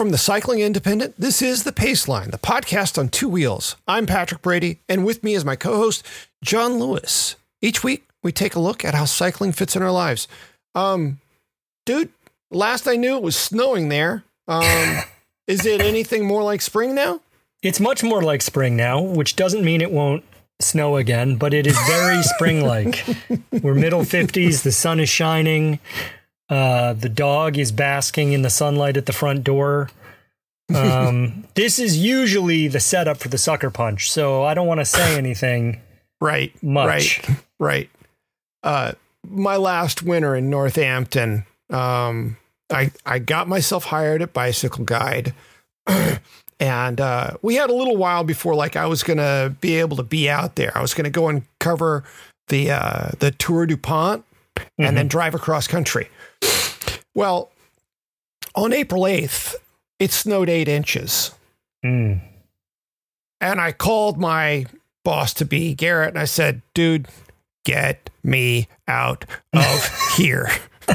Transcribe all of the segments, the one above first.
From the Cycling Independent, this is The Paceline, the podcast on two wheels. I'm Patrick Brady, and with me is my co host, John Lewis. Each week, we take a look at how cycling fits in our lives. Um, dude, last I knew it was snowing there. Um, is it anything more like spring now? It's much more like spring now, which doesn't mean it won't snow again, but it is very spring like. We're middle 50s, the sun is shining. Uh, the dog is basking in the sunlight at the front door. Um, this is usually the setup for the sucker punch, so I don't want to say anything. Right. Much. Right. Right. Uh, my last winter in Northampton, um, I I got myself hired at Bicycle Guide, and uh, we had a little while before like I was gonna be able to be out there. I was gonna go and cover the uh, the Tour du Pont, and Mm-hmm. then drive across country. Well, on April eighth, it snowed eight inches. Mm. And I called my boss to be Garrett and I said, dude, get me out of here.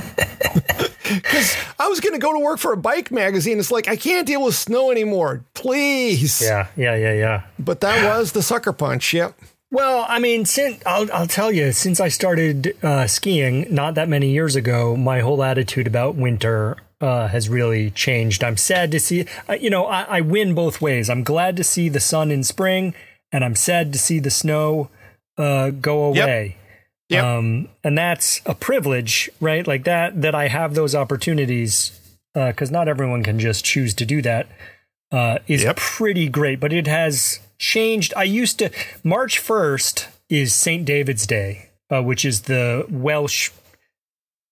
Because I was going to go to work for a bike magazine. It's like, I can't deal with snow anymore. Please. Yeah, yeah, yeah, yeah. But that was the sucker punch. Yep. Well, I mean, since I'll I'll tell you, since I started uh, skiing not that many years ago, my whole attitude about winter uh, has really changed. I'm sad to see, uh, you know, I, I win both ways. I'm glad to see the sun in spring, and I'm sad to see the snow uh, go Yep. away. Yep. Um, and that's a privilege, right? Like that that I have those opportunities because not everyone can just choose to do that. Uh, is Yep. pretty great, but it has changed. I used to March first is Saint David's Day, uh, which is the Welsh.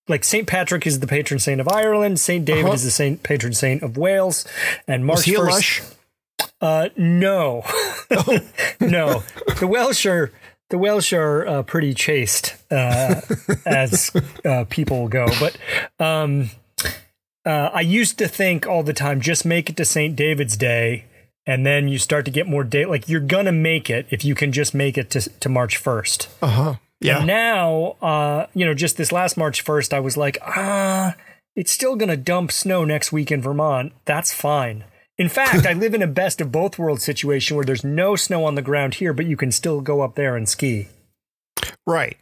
Like Saint Patrick is the patron saint of Ireland, Saint David Uh-huh. is the saint patron saint of Wales, and March Was he a first. Uh, no, no. The Welsh are the Welsh are uh, pretty chaste uh, as uh, people go, but um, uh, I used to think all the time, just make it to St. David's Day, and then you start to get more day. Like you're gonna make it if you can just make it to to March first. Uh huh. Yeah. And now, uh, you know, just this last March 1st, I was like, ah, it's still to dump snow next week in Vermont. That's fine. In fact, I live in a best of both worlds situation where there's no snow on the ground here, but you can still go up there and ski. Right.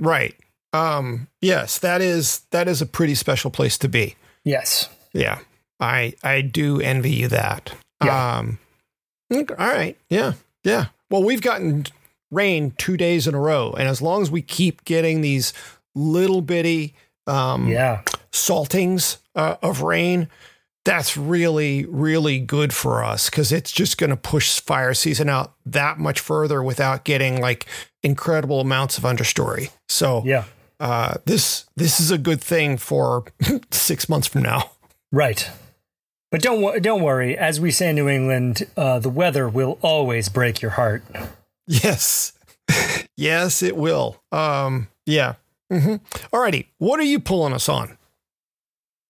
Right. Um, yes, that is that is a pretty special place to be. Yes. Yeah. I I do envy you that. Yeah. Um all right. Yeah. Yeah. Well, we've gotten rain 2 days in a row and as long as we keep getting these little bitty um Yeah. saltings uh, of rain, that's really really good for us cuz it's just going to push fire season out that much further without getting like incredible amounts of understory. So, Yeah. uh this this is a good thing for 6 months from now. Right. But don't don't worry. As we say in New England, uh, the weather will always break your heart. Yes. yes, it will. Um, yeah. hmm Alrighty. What are you pulling us on?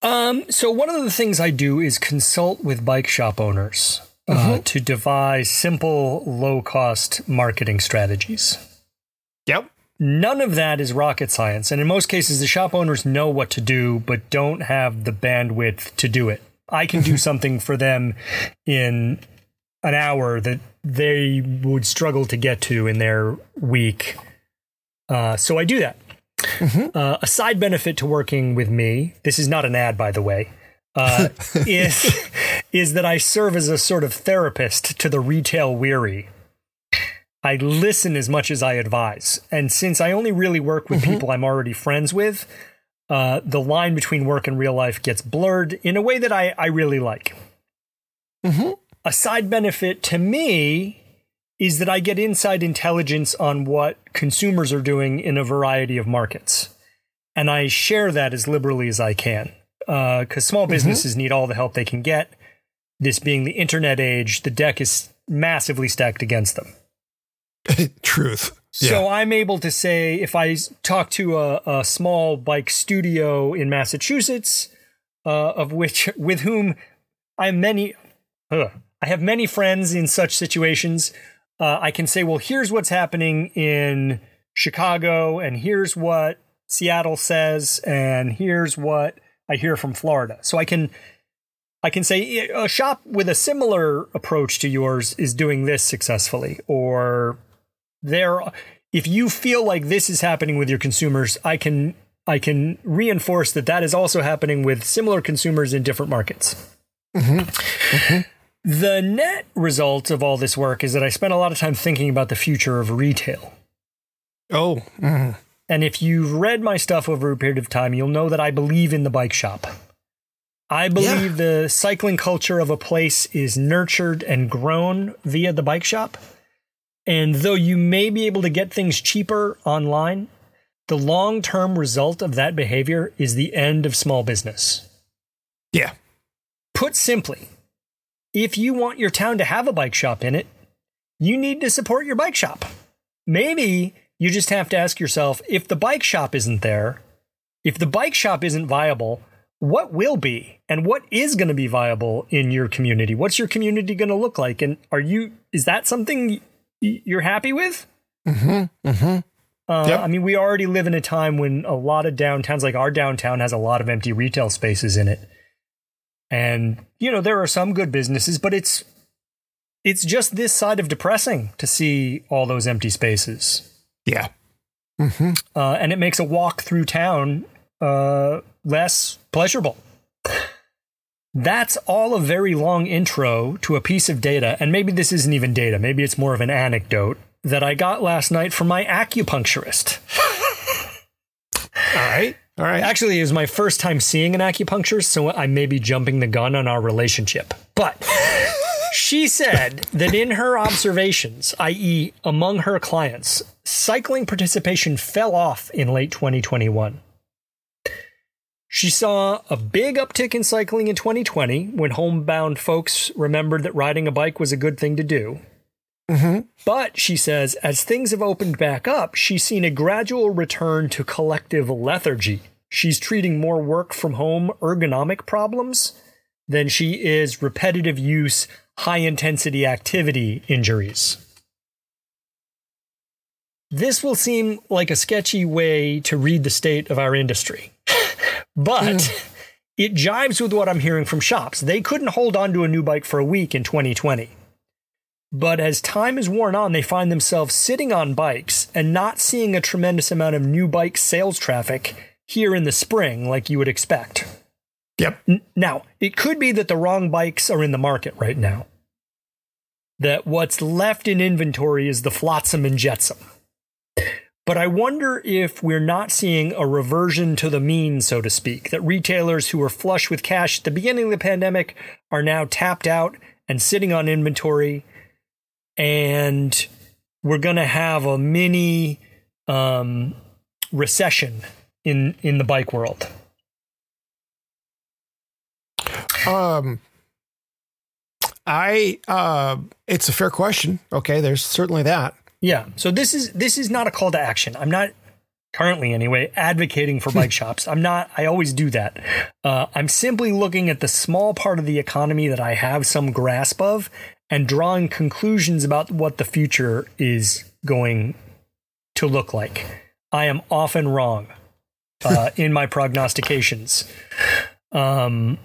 Um, so one of the things I do is consult with bike shop owners uh, to devise simple, low-cost marketing strategies. Yep. None of that is rocket science, and in most cases, the shop owners know what to do, but don't have the bandwidth to do it. I can do something for them in an hour that they would struggle to get to in their week. Uh, so I do that. Uh, a side benefit to working with me, this is not an ad, by the way, uh, is, is that I serve as a sort of therapist to the retail weary. I listen as much as I advise. And since I only really work with people I'm already friends with, uh, the line between work and real life gets blurred in a way that I, I really like. Mhm. A side benefit to me is that I get inside intelligence on what consumers are doing in a variety of markets. And I share that as liberally as I can. Because uh, small businesses mm-hmm. need all the help they can get. This being the internet age, the deck is massively stacked against them. Truth. So yeah. I'm able to say if I talk to a, a small bike studio in Massachusetts, uh, of which with whom I have many, uh, I have many friends in such situations. Uh, I can say, well, here's what's happening in Chicago, and here's what Seattle says, and here's what I hear from Florida. So I can I can say a shop with a similar approach to yours is doing this successfully, or there if you feel like this is happening with your consumers i can i can reinforce that that is also happening with similar consumers in different markets mm-hmm. Mm-hmm. the net result of all this work is that i spent a lot of time thinking about the future of retail oh mm-hmm. and if you've read my stuff over a period of time you'll know that i believe in the bike shop I believe yeah. the cycling culture of a place is nurtured and grown via the bike shop. And though you may be able to get things cheaper online, the long term result of that behavior is the end of small business. Yeah. Put simply, if you want your town to have a bike shop in it, you need to support your bike shop. Maybe you just have to ask yourself if the bike shop isn't there, if the bike shop isn't viable, what will be and what is going to be viable in your community? What's your community going to look like? And are you, is that something you're happy with. Mm-hmm. Mm-hmm. Uh, yep. I mean, we already live in a time when a lot of downtowns, like our downtown, has a lot of empty retail spaces in it, and you know there are some good businesses, but it's it's just this side of depressing to see all those empty spaces. Yeah, mm-hmm. uh, and it makes a walk through town uh, less pleasurable. That's all a very long intro to a piece of data, and maybe this isn't even data, maybe it's more of an anecdote that I got last night from my acupuncturist. all right. All right. Actually, it was my first time seeing an acupuncturist, so I may be jumping the gun on our relationship. But she said that in her observations, i.e., among her clients, cycling participation fell off in late 2021. She saw a big uptick in cycling in 2020 when homebound folks remembered that riding a bike was a good thing to do. Mm-hmm. But she says, as things have opened back up, she's seen a gradual return to collective lethargy. She's treating more work from home ergonomic problems than she is repetitive use, high intensity activity injuries. This will seem like a sketchy way to read the state of our industry. But mm. it jives with what I'm hearing from shops. They couldn't hold on to a new bike for a week in 2020. But as time is worn on, they find themselves sitting on bikes and not seeing a tremendous amount of new bike sales traffic here in the spring like you would expect. Yep. Now, it could be that the wrong bikes are in the market right now. That what's left in inventory is the flotsam and jetsam. But I wonder if we're not seeing a reversion to the mean, so to speak, that retailers who were flush with cash at the beginning of the pandemic are now tapped out and sitting on inventory. And we're going to have a mini um, recession in, in the bike world. Um, I, uh, it's a fair question. Okay. There's certainly that. Yeah. So this is this is not a call to action. I'm not currently anyway advocating for bike shops. I'm not. I always do that. Uh, I'm simply looking at the small part of the economy that I have some grasp of and drawing conclusions about what the future is going to look like. I am often wrong uh, in my prognostications. Um,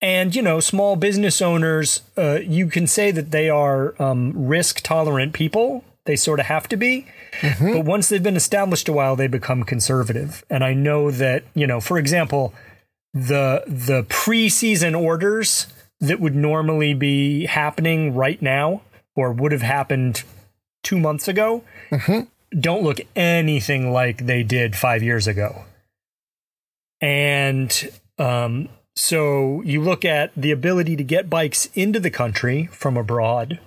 and you know, small business owners, uh, you can say that they are um, risk tolerant people, they sort of have to be. Mm-hmm. But once they've been established a while, they become conservative. And I know that, you know, for example, the the preseason orders that would normally be happening right now or would have happened two months ago mm-hmm. don't look anything like they did five years ago. And um, so you look at the ability to get bikes into the country from abroad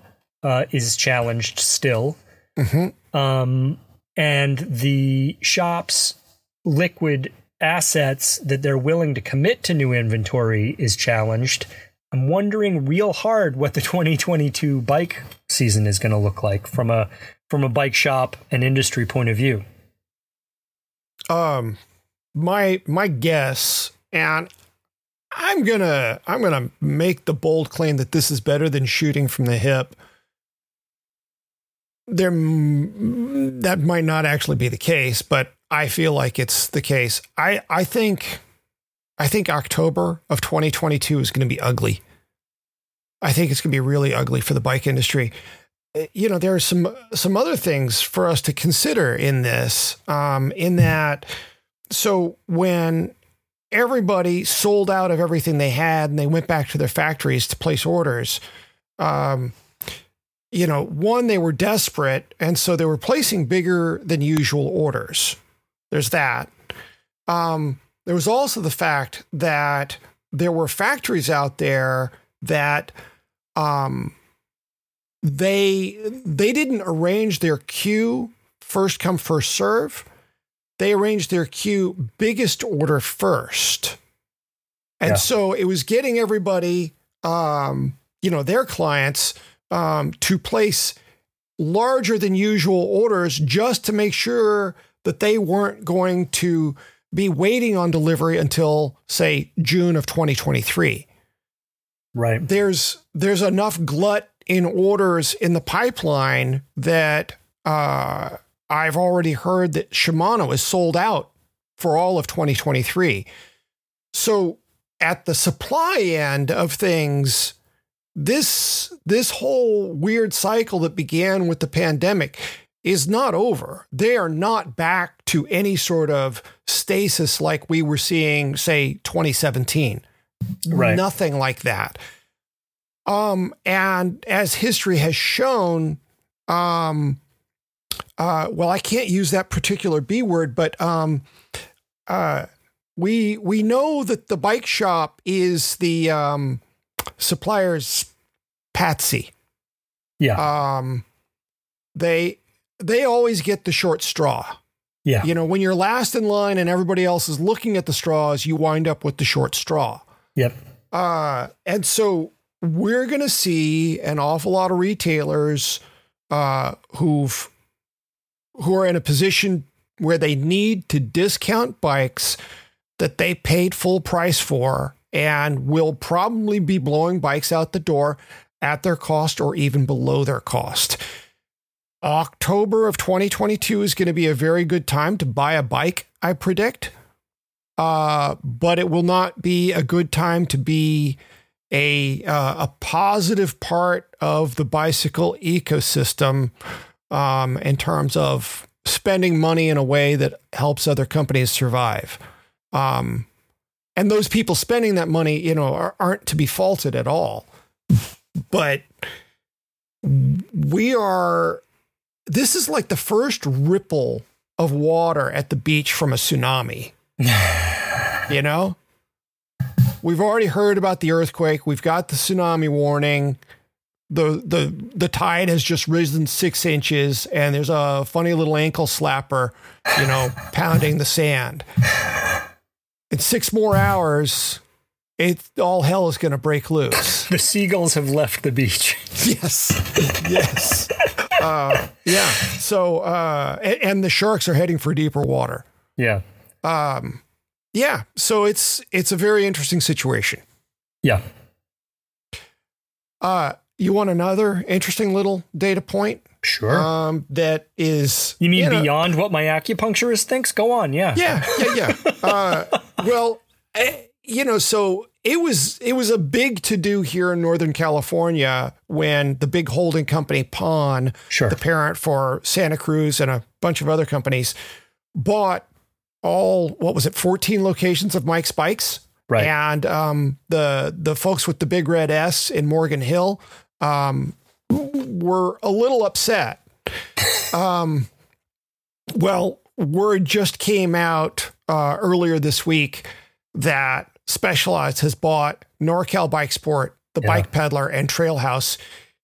uh, is challenged still. Mm-hmm. Um, and the shop's liquid assets that they're willing to commit to new inventory is challenged. I'm wondering real hard what the 2022 bike season is going to look like from a from a bike shop and industry point of view. Um, my my guess, and I'm gonna I'm gonna make the bold claim that this is better than shooting from the hip. There, that might not actually be the case, but I feel like it's the case. I I think I think October of 2022 is going to be ugly. I think it's going to be really ugly for the bike industry. Uh, you know, there are some some other things for us to consider in this. Um, in that, so when everybody sold out of everything they had and they went back to their factories to place orders, um, you know, one they were desperate, and so they were placing bigger than usual orders. There's that. Um, there was also the fact that there were factories out there that um, they they didn't arrange their queue first come first serve. They arranged their queue biggest order first, and yeah. so it was getting everybody, um, you know, their clients um, to place larger than usual orders just to make sure that they weren't going to be waiting on delivery until say June of 2023. Right. There's there's enough glut in orders in the pipeline that uh, I've already heard that Shimano is sold out for all of 2023. So at the supply end of things, this this whole weird cycle that began with the pandemic is not over. They are not back to any sort of stasis like we were seeing, say, 2017. Right. Nothing like that. Um, and as history has shown, um, uh, well, I can't use that particular B word, but um, uh, we we know that the bike shop is the um, supplier's patsy. Yeah. Um, they they always get the short straw. Yeah. You know, when you're last in line and everybody else is looking at the straws, you wind up with the short straw. Yep. Uh, and so we're going to see an awful lot of retailers uh, who've who are in a position where they need to discount bikes that they paid full price for and will probably be blowing bikes out the door at their cost or even below their cost. October of 2022 is going to be a very good time to buy a bike, I predict. Uh, but it will not be a good time to be a uh, a positive part of the bicycle ecosystem um, in terms of spending money in a way that helps other companies survive. Um, and those people spending that money, you know, are, aren't to be faulted at all. But we are. This is like the first ripple of water at the beach from a tsunami. you know, we've already heard about the earthquake. We've got the tsunami warning. The, the the tide has just risen six inches, and there's a funny little ankle slapper, you know, pounding the sand. In six more hours, it all hell is going to break loose. the seagulls have left the beach. yes, yes, uh, yeah. So, uh, and, and the sharks are heading for deeper water. Yeah. Um, yeah, so it's it's a very interesting situation. Yeah. Uh, you want another interesting little data point? Sure. Um, that is. You mean you know, beyond what my acupuncturist thinks? Go on. Yeah. Yeah. Yeah. Yeah. uh, well, eh, you know, so it was it was a big to do here in Northern California when the big holding company Pon, sure. the parent for Santa Cruz and a bunch of other companies, bought all what was it 14 locations of Mike's Bikes. Right. And um, the the folks with the big red S in Morgan Hill um, were a little upset. Um, well, word just came out uh, earlier this week that Specialized has bought NorCal Bike Sport, the yeah. Bike Peddler, and Trail House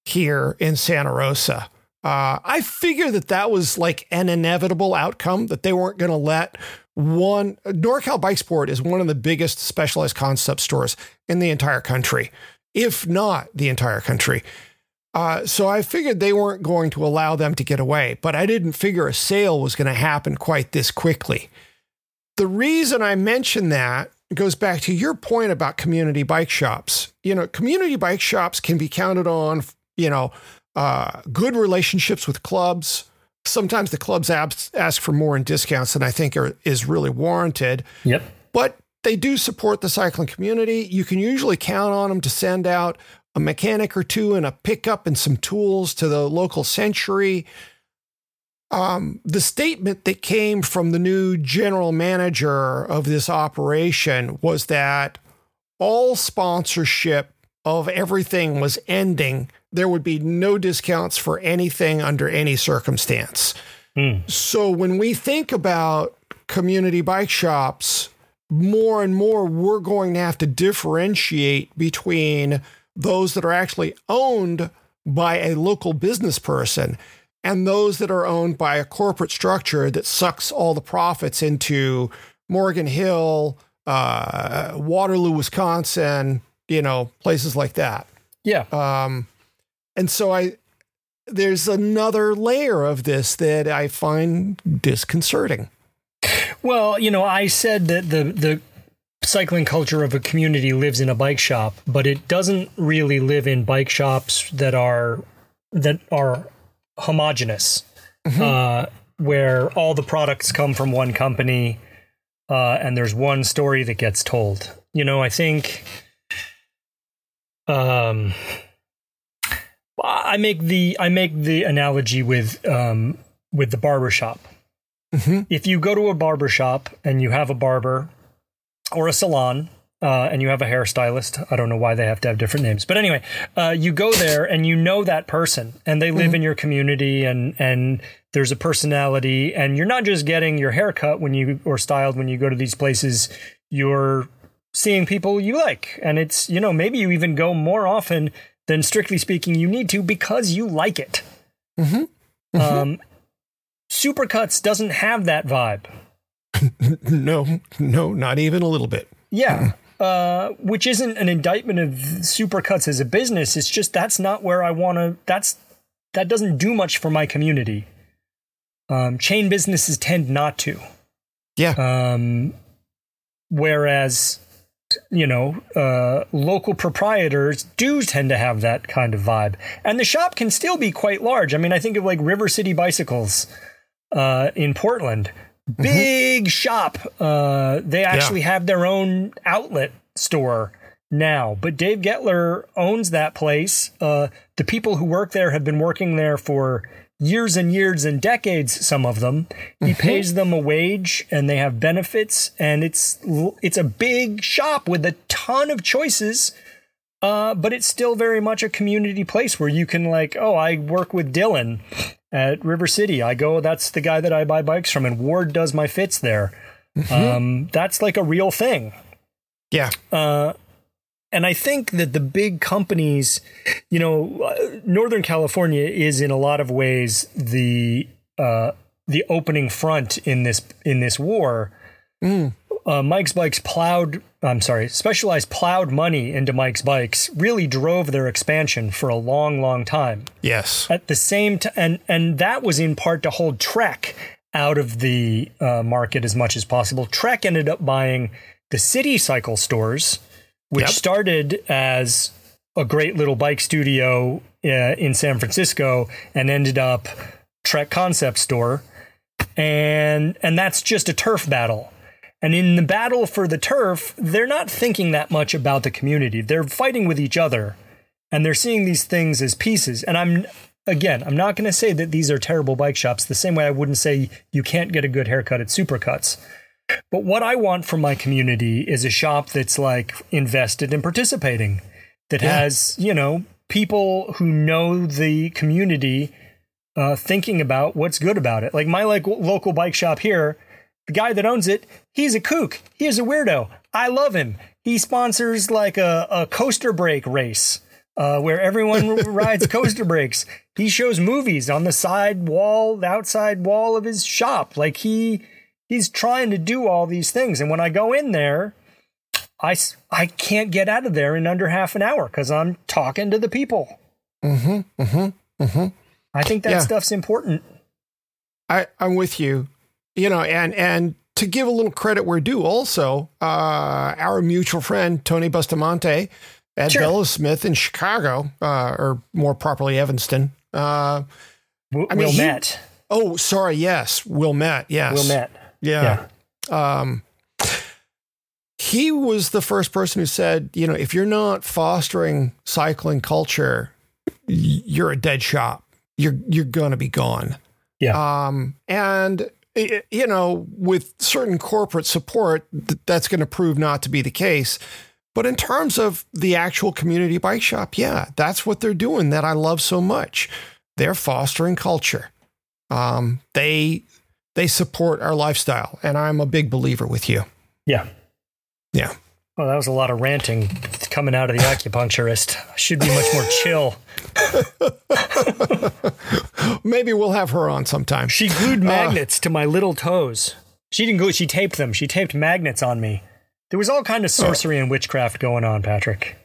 here in Santa Rosa. Uh, I figure that that was like an inevitable outcome that they weren't going to let one NorCal Bike Sport is one of the biggest specialized concept stores in the entire country, if not the entire country. Uh, so I figured they weren't going to allow them to get away, but I didn't figure a sale was going to happen quite this quickly. The reason I mention that goes back to your point about community bike shops. You know, community bike shops can be counted on, you know, uh, good relationships with clubs. Sometimes the clubs ask for more in discounts than I think are, is really warranted. Yep. But they do support the cycling community. You can usually count on them to send out a mechanic or two and a pickup and some tools to the local century. Um, the statement that came from the new general manager of this operation was that all sponsorship of everything was ending. There would be no discounts for anything under any circumstance. Mm. So when we think about community bike shops, more and more we're going to have to differentiate between those that are actually owned by a local business person and those that are owned by a corporate structure that sucks all the profits into Morgan Hill, uh, Waterloo, Wisconsin, you know, places like that. Yeah. Um, and so I, there's another layer of this that I find disconcerting. Well, you know, I said that the the cycling culture of a community lives in a bike shop, but it doesn't really live in bike shops that are that are homogenous, mm-hmm. uh, where all the products come from one company, uh, and there's one story that gets told. You know, I think. Um, I make the I make the analogy with um, with the barber shop. Mm-hmm. If you go to a barber shop and you have a barber or a salon uh, and you have a hairstylist. I don't know why they have to have different names, but anyway, uh, you go there and you know that person, and they live mm-hmm. in your community, and and there's a personality, and you're not just getting your haircut when you or styled when you go to these places. You're seeing people you like, and it's you know maybe you even go more often than strictly speaking you need to because you like it. Mm-hmm. Mm-hmm. Um, Supercuts doesn't have that vibe. no, no, not even a little bit. Yeah. Uh, which isn't an indictment of supercuts as a business. It's just that's not where I want to. That's that doesn't do much for my community. Um, chain businesses tend not to. Yeah. Um, whereas, you know, uh, local proprietors do tend to have that kind of vibe, and the shop can still be quite large. I mean, I think of like River City Bicycles uh, in Portland. Big mm-hmm. shop. Uh, they actually yeah. have their own outlet store now. But Dave Guettler owns that place. Uh, the people who work there have been working there for years and years and decades. Some of them. He mm-hmm. pays them a wage, and they have benefits. And it's it's a big shop with a ton of choices. Uh, but it's still very much a community place where you can like, oh, I work with Dylan at River City. I go, that's the guy that I buy bikes from, and Ward does my fits there. Mm-hmm. Um, that's like a real thing. Yeah. Uh, and I think that the big companies, you know, uh, Northern California is in a lot of ways the uh, the opening front in this in this war. Mm uh, Mike's Bikes plowed, I'm sorry, Specialized plowed money into Mike's Bikes really drove their expansion for a long, long time. Yes. At the same time, and, and that was in part to hold Trek out of the uh, market as much as possible. Trek ended up buying the City Cycle stores, which yep. started as a great little bike studio uh, in San Francisco and ended up Trek Concept Store. And and that's just a turf battle and in the battle for the turf, they're not thinking that much about the community. They're fighting with each other and they're seeing these things as pieces. And I'm, again, I'm not going to say that these are terrible bike shops the same way I wouldn't say you can't get a good haircut at Supercuts. But what I want from my community is a shop that's like invested in participating, that yeah. has, you know, people who know the community uh, thinking about what's good about it. Like my like local bike shop here the guy that owns it, he's a kook. He is a weirdo. I love him. He sponsors like a, a coaster brake race. uh, where everyone rides coaster brakes. He shows movies on the side wall, the outside wall of his shop. Like he he's trying to do all these things. And when I go in there, I, I can't get out of there in under half an hour because I'm talking to the people. Mm-hmm. Mm-hmm. Mm-hmm. I think that Yeah. stuff's important. I, I'm with you. You know, and and to give a little credit where due, also, uh, our mutual friend Tony Bustamante at Sure. Bella Smith in Chicago, uh, or more properly Evanston. Uh, W- I mean, Will he- Met. oh, sorry, yes, Wilmette. yes, Wilmette. yeah. Um, he was the first person who said, you know, if you're not fostering cycling culture, you're a dead shop. You're you're gonna be gone. Yeah. Um, and you know, with certain corporate support, that's going to prove not to be the case. But in terms of the actual community bike shop, yeah, that's what they're doing. That I love so much. They're fostering culture. Um, they they support our lifestyle, and I'm a big believer with you. Yeah. Yeah. Well, that was a lot of ranting coming out of the acupuncturist. Should be much more chill. Maybe we'll have her on sometime. She glued magnets to my little toes. She didn't glue, she taped them. She taped magnets on me. There was all kind of sorcery and witchcraft going on, Patrick.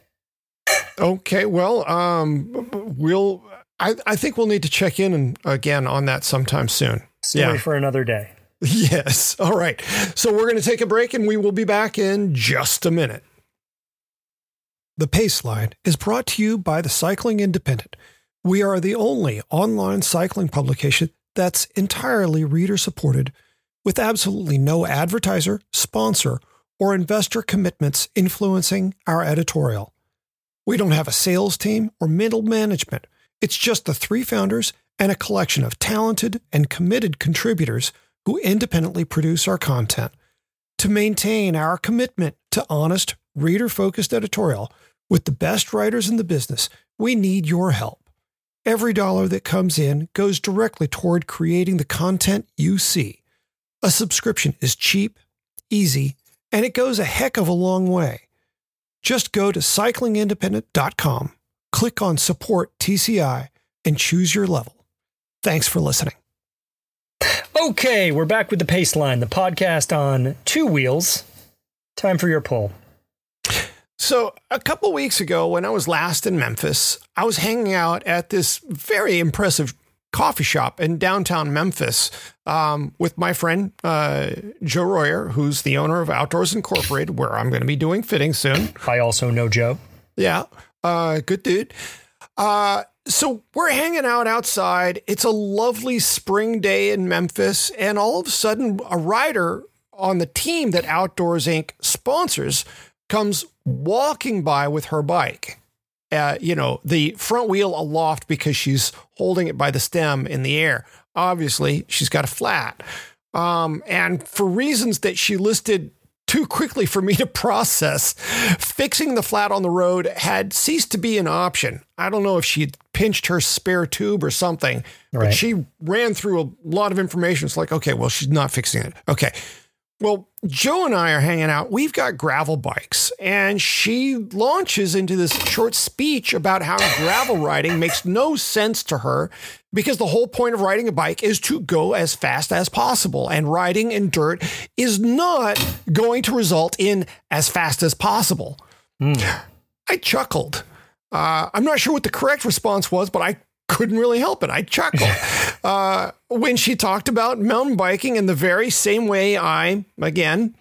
Okay, well, um, we'll. I, I think we'll need to check in and, again on that sometime soon. Story Yeah. for another day. Yes. All right. So we're going to take a break and we will be back in just a minute. The Pace Line is brought to you by the Cycling Independent. We are the only online cycling publication that's entirely reader supported with absolutely no advertiser, sponsor, or investor commitments influencing our editorial. We don't have a sales team or middle management. It's just the three founders and a collection of talented and committed contributors who independently produce our content. To maintain our commitment to honest, reader focused editorial with the best writers in the business, we need your help. Every dollar that comes in goes directly toward creating the content you see. A subscription is cheap, easy, and it goes a heck of a long way. Just go to cyclingindependent.com, click on Support TCI, and choose your level. Thanks for listening. Okay, we're back with the Pace Line, the podcast on two wheels. Time for your poll. So, a couple weeks ago, when I was last in Memphis, I was hanging out at this very impressive coffee shop in downtown Memphis um, with my friend uh, Joe Royer, who's the owner of Outdoors Incorporated, where I'm going to be doing fitting soon. I also know Joe. Yeah, uh, good dude. Uh, so we're hanging out outside. It's a lovely spring day in Memphis, and all of a sudden, a rider on the team that Outdoors Inc. sponsors comes walking by with her bike. Uh, you know, the front wheel aloft because she's holding it by the stem in the air. Obviously, she's got a flat. Um, and for reasons that she listed too quickly for me to process, fixing the flat on the road had ceased to be an option. I don't know if she had pinched her spare tube or something, but she ran through a lot of information. It's like, okay, well, she's not fixing it. Okay. Well, Joe and I are hanging out. We've got gravel bikes, and she launches into this short speech about how gravel riding makes no sense to her because the whole point of riding a bike is to go as fast as possible, and riding in dirt is not going to result in as fast as possible. I chuckled. Uh, I'm not sure what the correct response was, but I couldn't really help it. I chuckled uh, when she talked about mountain biking in the very same way I, again,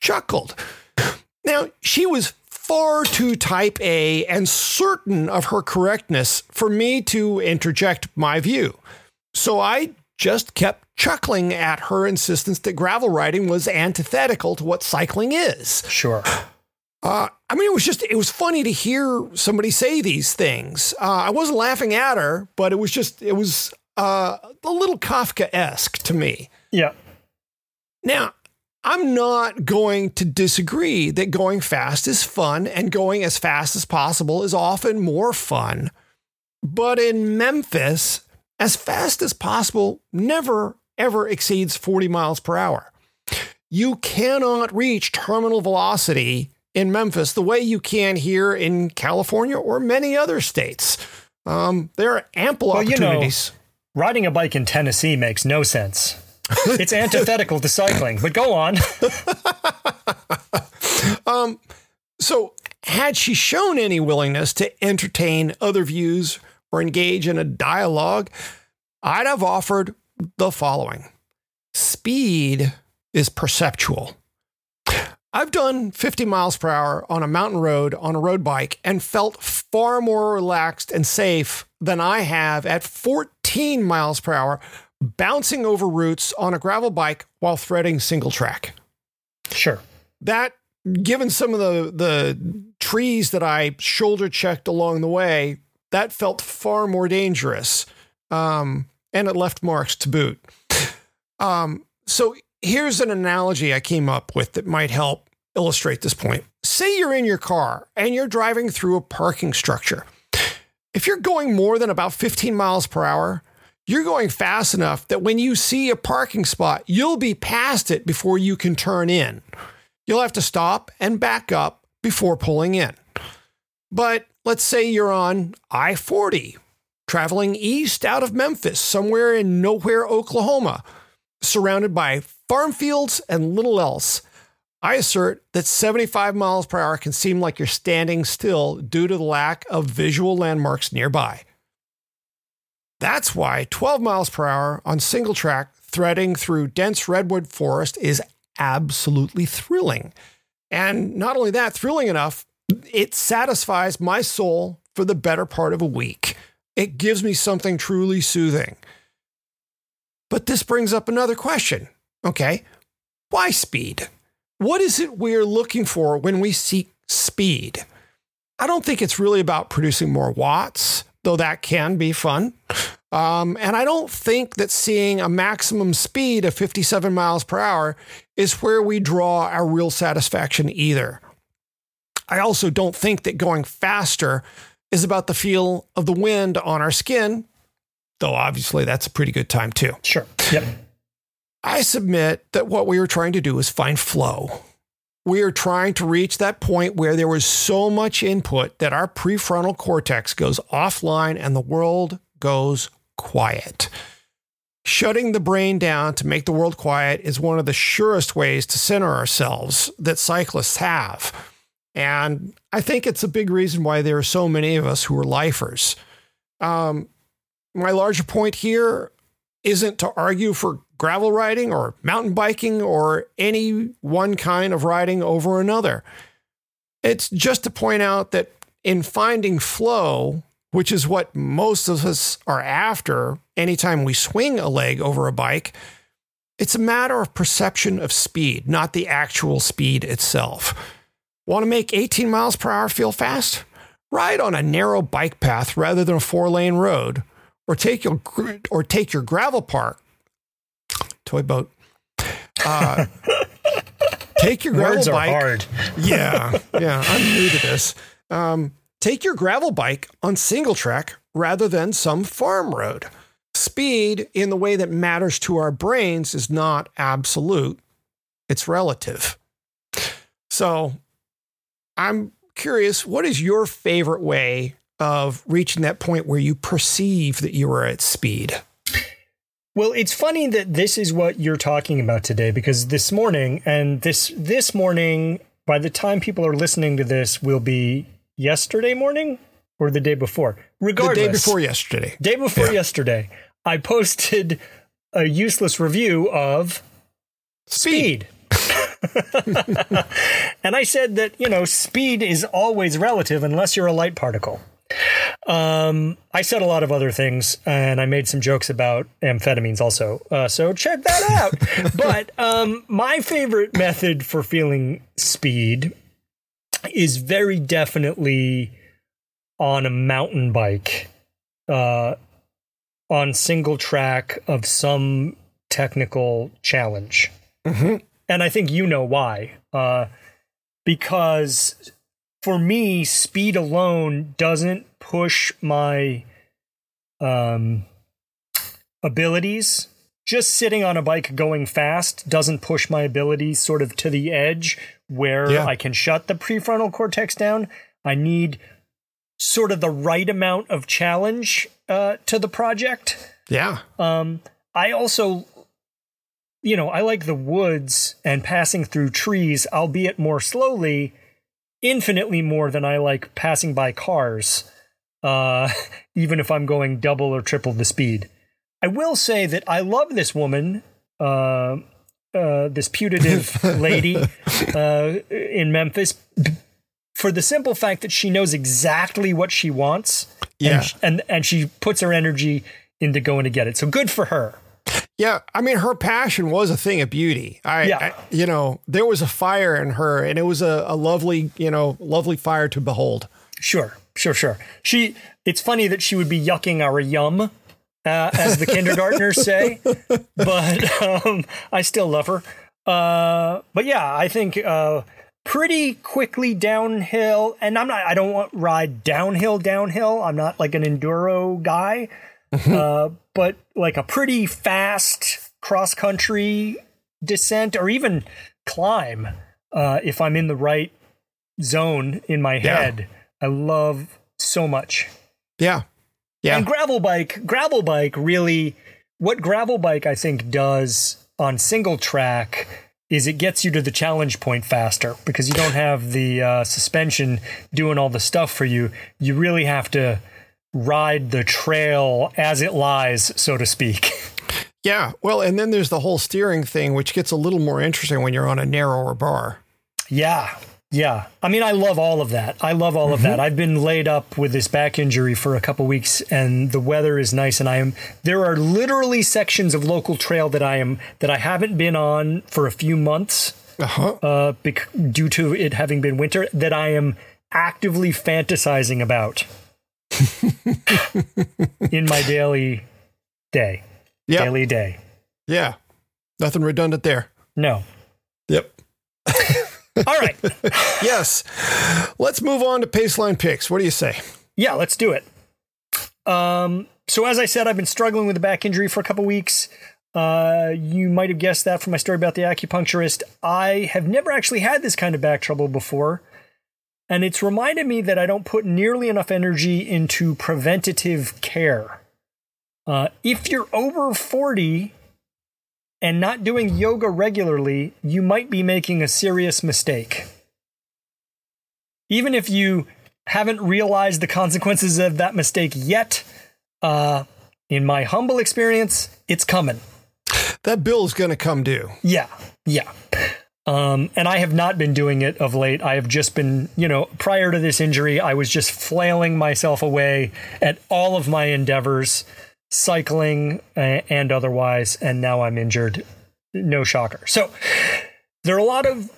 chuckled. Now, she was far too type A and certain of her correctness for me to interject my view. So I just kept chuckling at her insistence that gravel riding was antithetical to what cycling is. Sure. Uh, I mean, it was just, it was funny to hear somebody say these things. Uh, I wasn't laughing at her, but it was just, it was uh, a little Kafka esque to me. Yeah. Now, I'm not going to disagree that going fast is fun and going as fast as possible is often more fun. But in Memphis, as fast as possible never, ever exceeds 40 miles per hour. You cannot reach terminal velocity in Memphis the way you can here in California or many other states. Um, there are ample well, opportunities. You know, riding a bike in Tennessee makes no sense. it's antithetical to cycling, but go on. um, so, had she shown any willingness to entertain other views or engage in a dialogue, I'd have offered the following speed is perceptual. I've done 50 miles per hour on a mountain road on a road bike and felt far more relaxed and safe than I have at 14 miles per hour bouncing over roots on a gravel bike while threading single track. Sure. That given some of the the trees that I shoulder checked along the way, that felt far more dangerous. Um, and it left marks to boot. Um, so here's an analogy I came up with that might help illustrate this point. Say you're in your car and you're driving through a parking structure. If you're going more than about 15 miles per hour, you're going fast enough that when you see a parking spot, you'll be past it before you can turn in. You'll have to stop and back up before pulling in. But let's say you're on I 40, traveling east out of Memphis, somewhere in nowhere, Oklahoma surrounded by farm fields and little else. I assert that 75 miles per hour can seem like you're standing still due to the lack of visual landmarks nearby. That's why 12 miles per hour on single track threading through dense redwood forest is absolutely thrilling. And not only that, thrilling enough, it satisfies my soul for the better part of a week. It gives me something truly soothing. But this brings up another question. Okay, why speed? What is it we're looking for when we seek speed? I don't think it's really about producing more watts, though that can be fun. Um, and I don't think that seeing a maximum speed of 57 miles per hour is where we draw our real satisfaction either. I also don't think that going faster is about the feel of the wind on our skin though obviously that's a pretty good time too. Sure. Yep. I submit that what we were trying to do is find flow. We are trying to reach that point where there was so much input that our prefrontal cortex goes offline and the world goes quiet. Shutting the brain down to make the world quiet is one of the surest ways to center ourselves that cyclists have. And I think it's a big reason why there are so many of us who are lifers. Um, my larger point here isn't to argue for gravel riding or mountain biking or any one kind of riding over another. It's just to point out that in finding flow, which is what most of us are after anytime we swing a leg over a bike, it's a matter of perception of speed, not the actual speed itself. Want to make 18 miles per hour feel fast? Ride on a narrow bike path rather than a four lane road or take your or take your gravel park toy boat. Uh, take your gravel Words bike. Hard. yeah, yeah. I'm new to this. Um, take your gravel bike on single track rather than some farm road. Speed, in the way that matters to our brains, is not absolute; it's relative. So, I'm curious. What is your favorite way of reaching that point where you perceive that you are at speed? Well, it's funny that this is what you're talking about today because this morning and this this morning by the time people are listening to this will be yesterday morning or the day before. Regardless. The day before yesterday. Day before yeah. yesterday. I posted a useless review of speed. speed. and I said that, you know, speed is always relative unless you're a light particle. Um, I said a lot of other things, and I made some jokes about amphetamines also. Uh, so check that out. but um, my favorite method for feeling speed is very definitely on a mountain bike, uh, on single track of some technical challenge. Mm-hmm. And I think you know why. Uh, because for me, speed alone doesn't push my um, abilities just sitting on a bike going fast doesn't push my abilities sort of to the edge where Yeah. I can shut the prefrontal cortex down. I need sort of the right amount of challenge uh, to the project. Yeah. Um, I also, you know, I like the woods and passing through trees, albeit more slowly, infinitely more than I like passing by cars, uh, even if I'm going double or triple the speed. I will say that I love this woman, uh, uh, this putative lady uh, in Memphis, for the simple fact that she knows exactly what she wants, Yeah. and, sh- and and she puts her energy into going to get it. So good for her. Yeah, I mean, her passion was a thing of beauty. I, Yeah. I- you know, there was a fire in her, and it was a, a lovely, you know, lovely fire to behold. Sure, sure, sure. She. It's funny that she would be yucking our yum, uh, as the kindergartners say, but um, I still love her. Uh, but yeah, I think uh, pretty quickly downhill, and I'm not. I don't want ride downhill, downhill. I'm not like an enduro guy, uh, but like a pretty fast cross country descent or even climb uh, if I'm in the right zone in my Yeah. head. I love so much. Yeah, yeah, And gravel bike, gravel bike really what gravel bike I think does on single track is it gets you to the challenge point faster because you don't have the uh, suspension doing all the stuff for you. You really have to ride the trail as it lies, so to speak. yeah. Well, and then there's the whole steering thing, which gets a little more interesting when you're on a narrower bar. Yeah. Yeah. I mean, I love all of that. I love all of that. I've been laid up with this back injury for a couple weeks and the weather is nice and I am there are literally sections of local trail that I am that I haven't been on for a few months Uh-huh. uh bec- due to it having been winter that I am actively fantasizing about in my daily day. Yeah, Daily day. yeah. Nothing redundant there. No. Yep. All right. Yes. Let's move on to Paceline picks. What do you say? Yeah, let's do it. Um, so as I said, I've been struggling with a back injury for a couple weeks. Uh, you might have guessed that from my story about the acupuncturist. I have never actually had this kind of back trouble before, and it's reminded me that I don't put nearly enough energy into preventative care. Uh, if you're over 40 and not doing yoga regularly, you might be making a serious mistake. Even if you haven't realized the consequences of that mistake yet, uh, in my humble experience, it's coming. That bill is going to come due. Yeah, yeah. Um, and I have not been doing it of late. I have just been, you know, prior to this injury, I was just flailing myself away at all of my endeavors, cycling uh, and otherwise. And now I'm injured. No shocker. So there are a lot of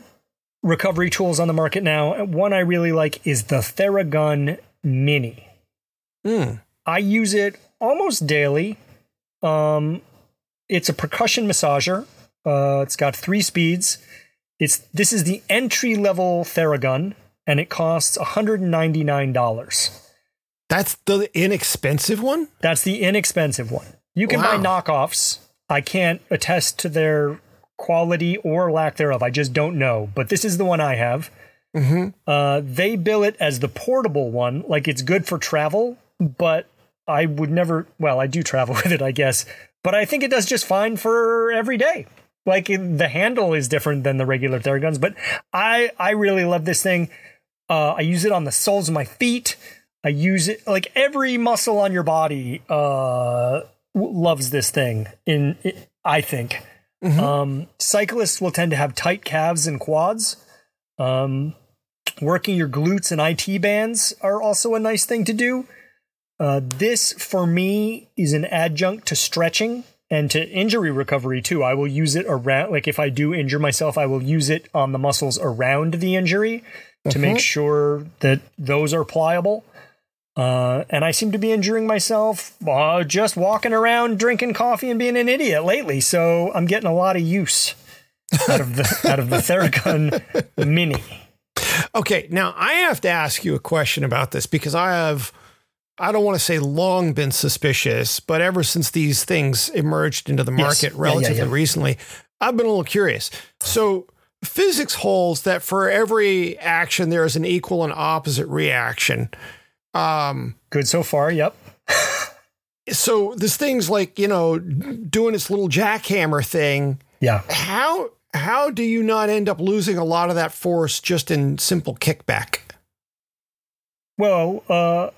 recovery tools on the market now. One I really like is the Theragun Mini. Hmm. I use it almost daily. Um, it's a percussion massager. Uh, it's got three speeds. It's this is the entry level Theragun, and it costs one hundred ninety nine dollars. That's the inexpensive one? That's the inexpensive one. You can buy knockoffs. I can't attest to their quality or lack thereof. I just don't know. But this is the one I have. Mm-hmm. Uh, they bill it as the portable one, like it's good for travel, but I would never. Well, I do travel with it, I guess, but I think it does just fine for every day. Like the handle is different than the regular Theraguns, but I I really love this thing. Uh, I use it on the soles of my feet. I use it like every muscle on your body uh, loves this thing. In I think um, cyclists will tend to have tight calves and quads. Um, working your glutes and IT bands are also a nice thing to do. Uh, this, for me, is an adjunct to stretching and to injury recovery too. I will use it around, like if I do injure myself, I will use it on the muscles around the injury to make sure that those are pliable. Uh, and I seem to be injuring myself uh, just walking around drinking coffee and being an idiot lately. So I'm getting a lot of use out of the out of the Theragun Mini. Okay, now I have to ask you a question about this because I have I don't want to say long been suspicious, but ever since these things emerged into the Yes. market Yeah, yeah, relatively yeah. recently, I've been a little curious. So physics holds that for every action there is an equal and opposite reaction. Um, Good so far. Yep. so this thing's like you know doing its little jackhammer thing. Yeah. How how do you not end up losing a lot of that force just in simple kickback? Well, uh,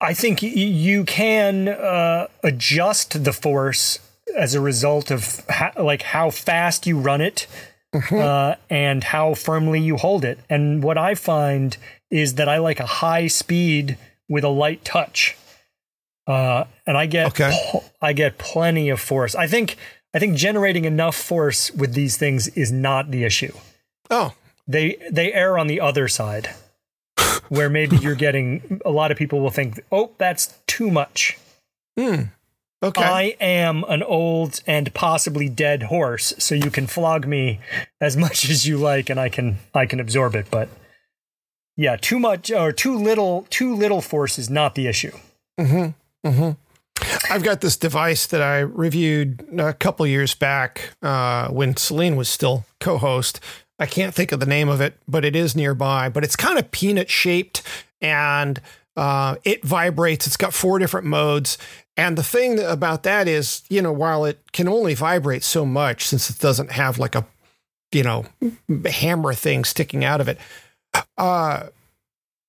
I think y- you can uh, adjust the force as a result of ha- like how fast you run it uh, and how firmly you hold it. And what I find is that I like a high speed with a light touch, uh, and I get Okay. pl- I get plenty of force. I think I think generating enough force with these things is not the issue Oh, they they err on the other side where maybe you're getting a lot of people will think oh that's too much hmm. Okay. i am an old and possibly dead horse so you can flog me as much as you like and i can i can absorb it but yeah too much or too little too little force is not the issue Mm-hmm. Mm-hmm. I've got this device that I reviewed a couple years back uh, when Celine was still co-host. I can't think of the name of it, but it is nearby. But it's kind of peanut shaped, and uh, it vibrates. It's got four different modes. And the thing about that is, you know, while it can only vibrate so much, since it doesn't have like a, you know, hammer thing sticking out of it, uh,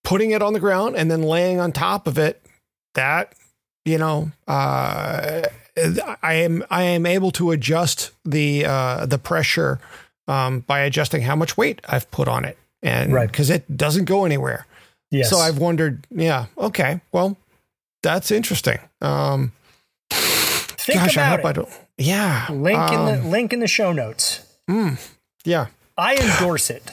putting it on the ground and then laying on top of it, that you know, uh, I am I am able to adjust the uh, the pressure um, by adjusting how much weight I've put on it, and Right. because it doesn't go anywhere. yes So I've wondered, yeah, okay, well, that's interesting. Um, think gosh, I hope I don't. Yeah, link in the um, link in the show notes mm, yeah, I endorse it.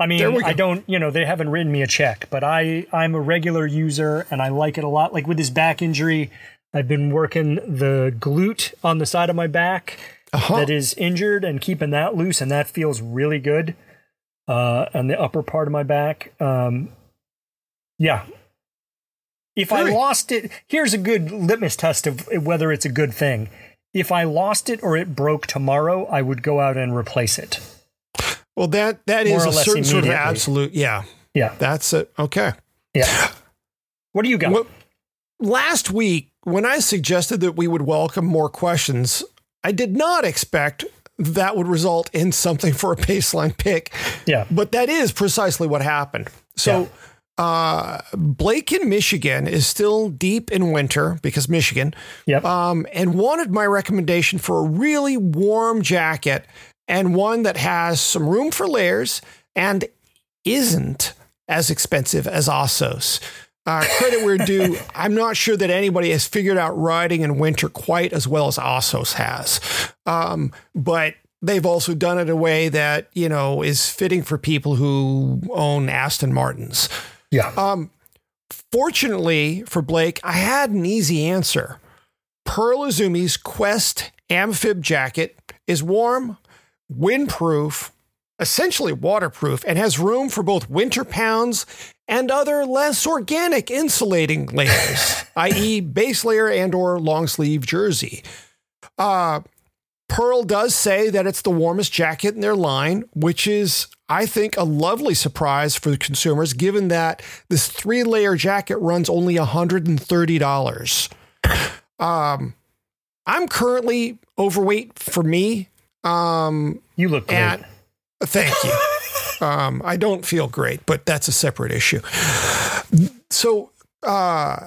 I mean. I don't, you know, they haven't written me a check, but I, I'm a regular user and I like it a lot. Like with this back injury, I've been working the glute on the side of my back uh-huh. that is injured and keeping that loose, and that feels really good. Uh, on the upper part of my back. Um, yeah. If I lost it, here's a good litmus test of whether it's a good thing. If I lost it or it broke tomorrow, I would go out and replace it. Well, that that more is a certain sort of absolute. Yeah, Yeah. that's it. Okay. Yeah. What do you got? Well, last week, when I suggested that we would welcome more questions, I did not expect that would result in something for a Paceline pick, yeah. but that is precisely what happened. So, uh, Blake in Michigan is still deep in winter because Michigan, Yep. um, and wanted my recommendation for a really warm jacket and one that has some room for layers and isn't as expensive as Assos. Uh, credit where due, I'm not sure that anybody has figured out riding in winter quite as well as Assos has. Um, but they've also done it in a way that, you know, is fitting for people who own Aston Martins. yeah. Um, fortunately for Blake, I had an easy answer. Pearl Izumi's Quest AmFIB jacket is warm, windproof, essentially waterproof, and has room for both winter pounds and other less organic insulating layers, i.e., base layer and or long sleeve jersey. Uh, Pearl does say that it's the warmest jacket in their line, which is, I think, a lovely surprise for the consumers, given that this three layer jacket runs only $130. Um, I'm currently overweight for me. Um, you look great. and thank you. um, I don't feel great, but that's a separate issue. So, uh,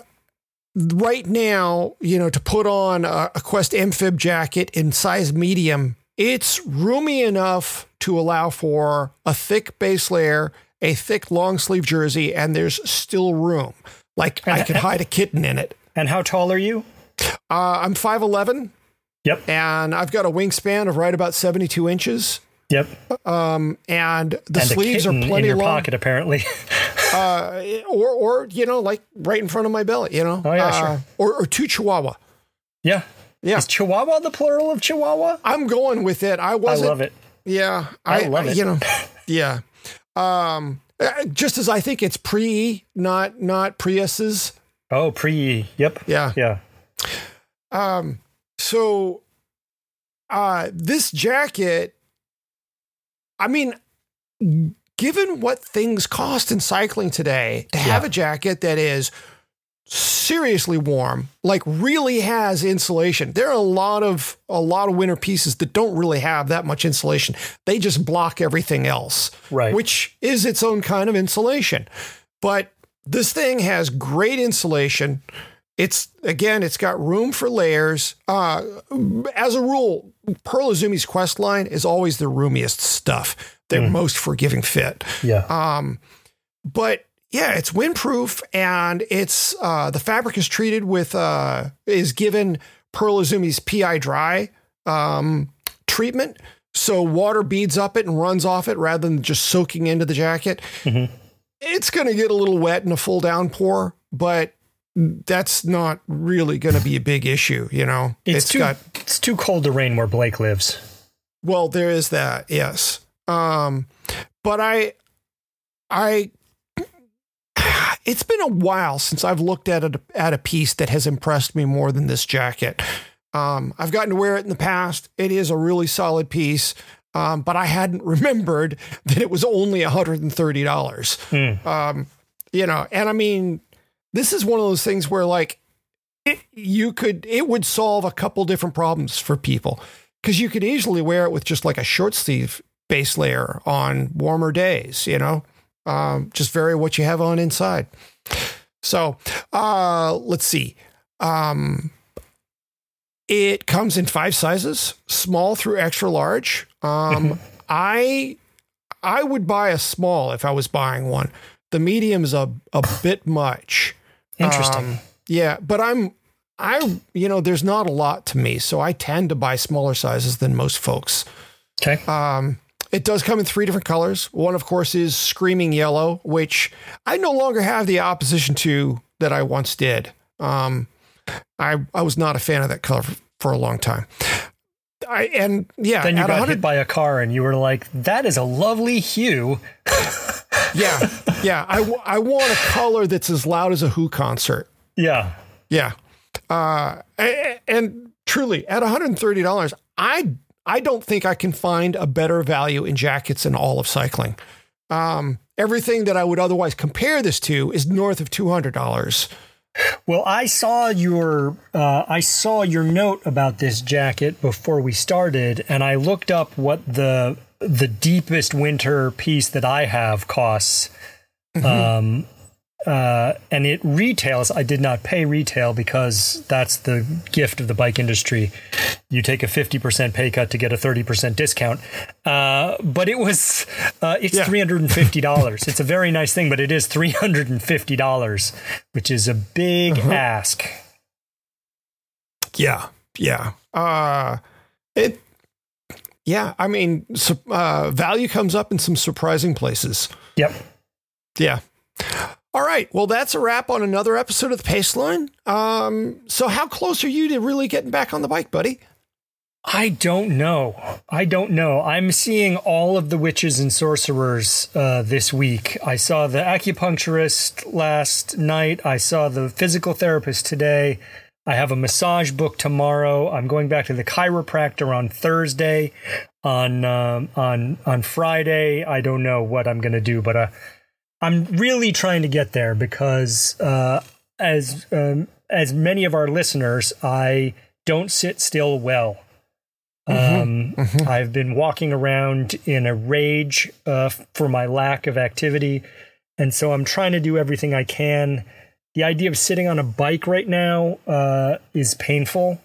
right now, you know, to put on a, a Quest AmFIB jacket in size medium, it's roomy enough to allow for a thick base layer, a thick long sleeve jersey, and there's still room. Like I could hide a kitten in it. and how tall are you? Uh, I'm 5'11 Yep. and I've got a wingspan of right about 72 inches. Yep. Um, and the and sleeves are kitten in plenty your long. pocket, apparently. uh, or or you know, like right in front of my belly, you know. Oh, yeah, uh, sure. Or or two Chihuahua. yeah. Yeah. Is Chihuahua the plural of Chihuahua? I'm going with it. I I wasn't. love it. Yeah, I love it. You know, yeah. Um, uh, just as I think it's pre, not not Priuses. Oh, pre. Yep. Yeah. Yeah. Um, so uh this jacket, I mean, given what things cost in cycling today, to have Yeah. a jacket that is seriously warm, like really has insulation. There are a lot of a lot of winter pieces that don't really have that much insulation. They just block everything else Right. which is its own kind of insulation. But this thing has great insulation. It's again, it's got room for layers. Uh, as a rule, Pearl Izumi's Quest line is always the roomiest stuff. Their most forgiving fit. yeah. Um, but yeah, it's windproof and it's uh, the fabric is treated with uh, is given Pearl Izumi's PI dry um, treatment, so water beads up it and runs off it rather than just soaking into the jacket. Mhm. It's going to get a little wet in a full downpour, but that's not really going to be a big issue. You know, it's, too. it's too cold to rain where Blake lives. well, there is that, yes. Um, but I, I, it's been a while since I've looked at a, at a piece that has impressed me more than this jacket. Um, I've gotten to wear it in the past. It is a really solid piece. Um, but I hadn't remembered that it was only $130. Hmm. Um, you know, and I mean, this is one of those things where like it, you could, it would solve a couple different problems for people because you could easily wear it with just like a short sleeve base layer on warmer days, you know, um, just vary what you have on inside. So uh, let's see. Um, it comes in five sizes, small through extra large. Um, I I would buy a small if I was buying one. The medium is a, a bit much. Interesting. Um, yeah, but I'm I you know there's not a lot to me, so I tend to buy smaller sizes than most folks. okay. Um, it does come in three different colors. One, of course, is screaming yellow, which I no longer have the opposition to that I once did. Um, I I was not a fan of that color for, for a long time. I and yeah, then you got 100 hit by a car and you were like, that is a lovely hue. yeah, yeah. I w- I want a color that's as loud as a Who concert. Yeah. Yeah. Uh, and truly, at $130, I I don't think I can find a better value in jackets in all of cycling. Um, everything that I would otherwise compare this to is north of $200. Well, I saw your uh, I saw your note about this jacket before we started, and I looked up what the the deepest winter piece that I have costs. Um, uh, and it retails. I did not pay retail because that's the gift of the bike industry. You take a fifty percent pay cut to get a thirty percent discount. Uh, but it was uh, it's Yeah. three hundred and fifty dollars. it's a very nice thing, but it is three hundred and fifty dollars, which is a big ask. Yeah. Yeah. Uh, it, yeah. I mean, uh, value comes up in some surprising places. Yep. Yeah. All right. Well, that's a wrap on another episode of the Paceline. Um, so how close are you to really getting back on the bike, buddy? I don't know. I don't know. I'm seeing all of the witches and sorcerers uh, this week. I saw the acupuncturist last night. I saw the physical therapist today. I have a massage book tomorrow. I'm going back to the chiropractor on Thursday. On um, on on Friday, I don't know what I'm going to do, but uh, I'm really trying to get there because uh, as um, as many of our listeners, I don't sit still well. Um, I've been walking around in a rage uh, for my lack of activity. And so I'm trying to do everything I can. The idea of sitting on a bike right now uh, is painful,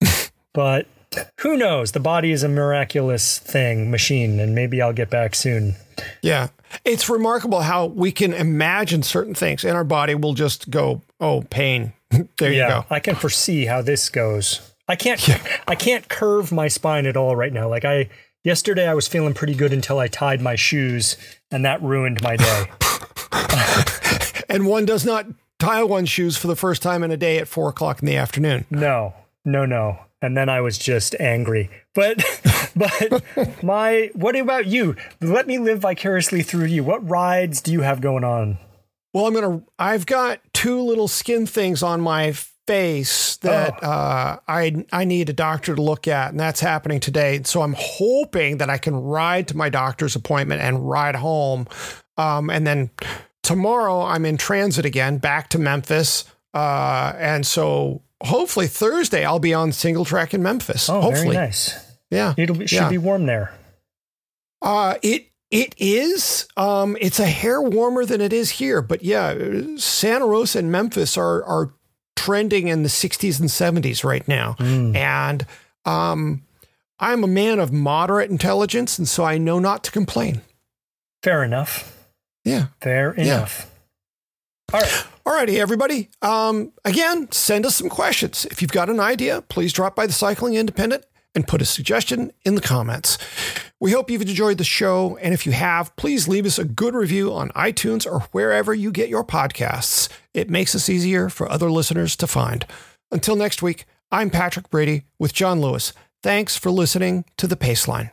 but who knows? The body is a miraculous thing, machine, and maybe I'll get back soon. Yeah. It's remarkable how we can imagine certain things and our body will just go, oh, pain. there you go. I can foresee how this goes. I can't I can't curve my spine at all right now. Like I yesterday I was feeling pretty good until I tied my shoes and that ruined my day. And one does not tie one's shoes for the first time in a day at four o'clock in the afternoon. No, no, no. And then I was just angry. But but my what about you? Let me live vicariously through you. What rides do you have going on? Well, I'm gonna. I've got two little skin things on my face that Oh. uh, I I need a doctor to look at, and that's happening today. So I'm hoping that I can ride to my doctor's appointment and ride home, um, and then tomorrow I'm in transit again back to Memphis, uh, and so hopefully Thursday I'll be on single track in Memphis. Oh, hopefully, very nice. Yeah. It'll be, should Yeah. be warm there. Uh, it it is. Um, it's a hair warmer than it is here, but yeah, Santa Rosa and Memphis are are trending in the 60s and 70s right now, Mm. and um, I'm a man of moderate intelligence, and so I know not to complain. Fair enough. Yeah. Fair Yeah. enough. All right. Alrighty, everybody. Um, again, send us some questions. If you've got an idea, please drop by the Cycling Independent and put a suggestion in the comments. We hope you've enjoyed the show, and if you have, please leave us a good review on iTunes or wherever you get your podcasts. It makes us easier for other listeners to find. Until next week, I'm Patrick Brady with John Lewis. Thanks for listening to The Paceline.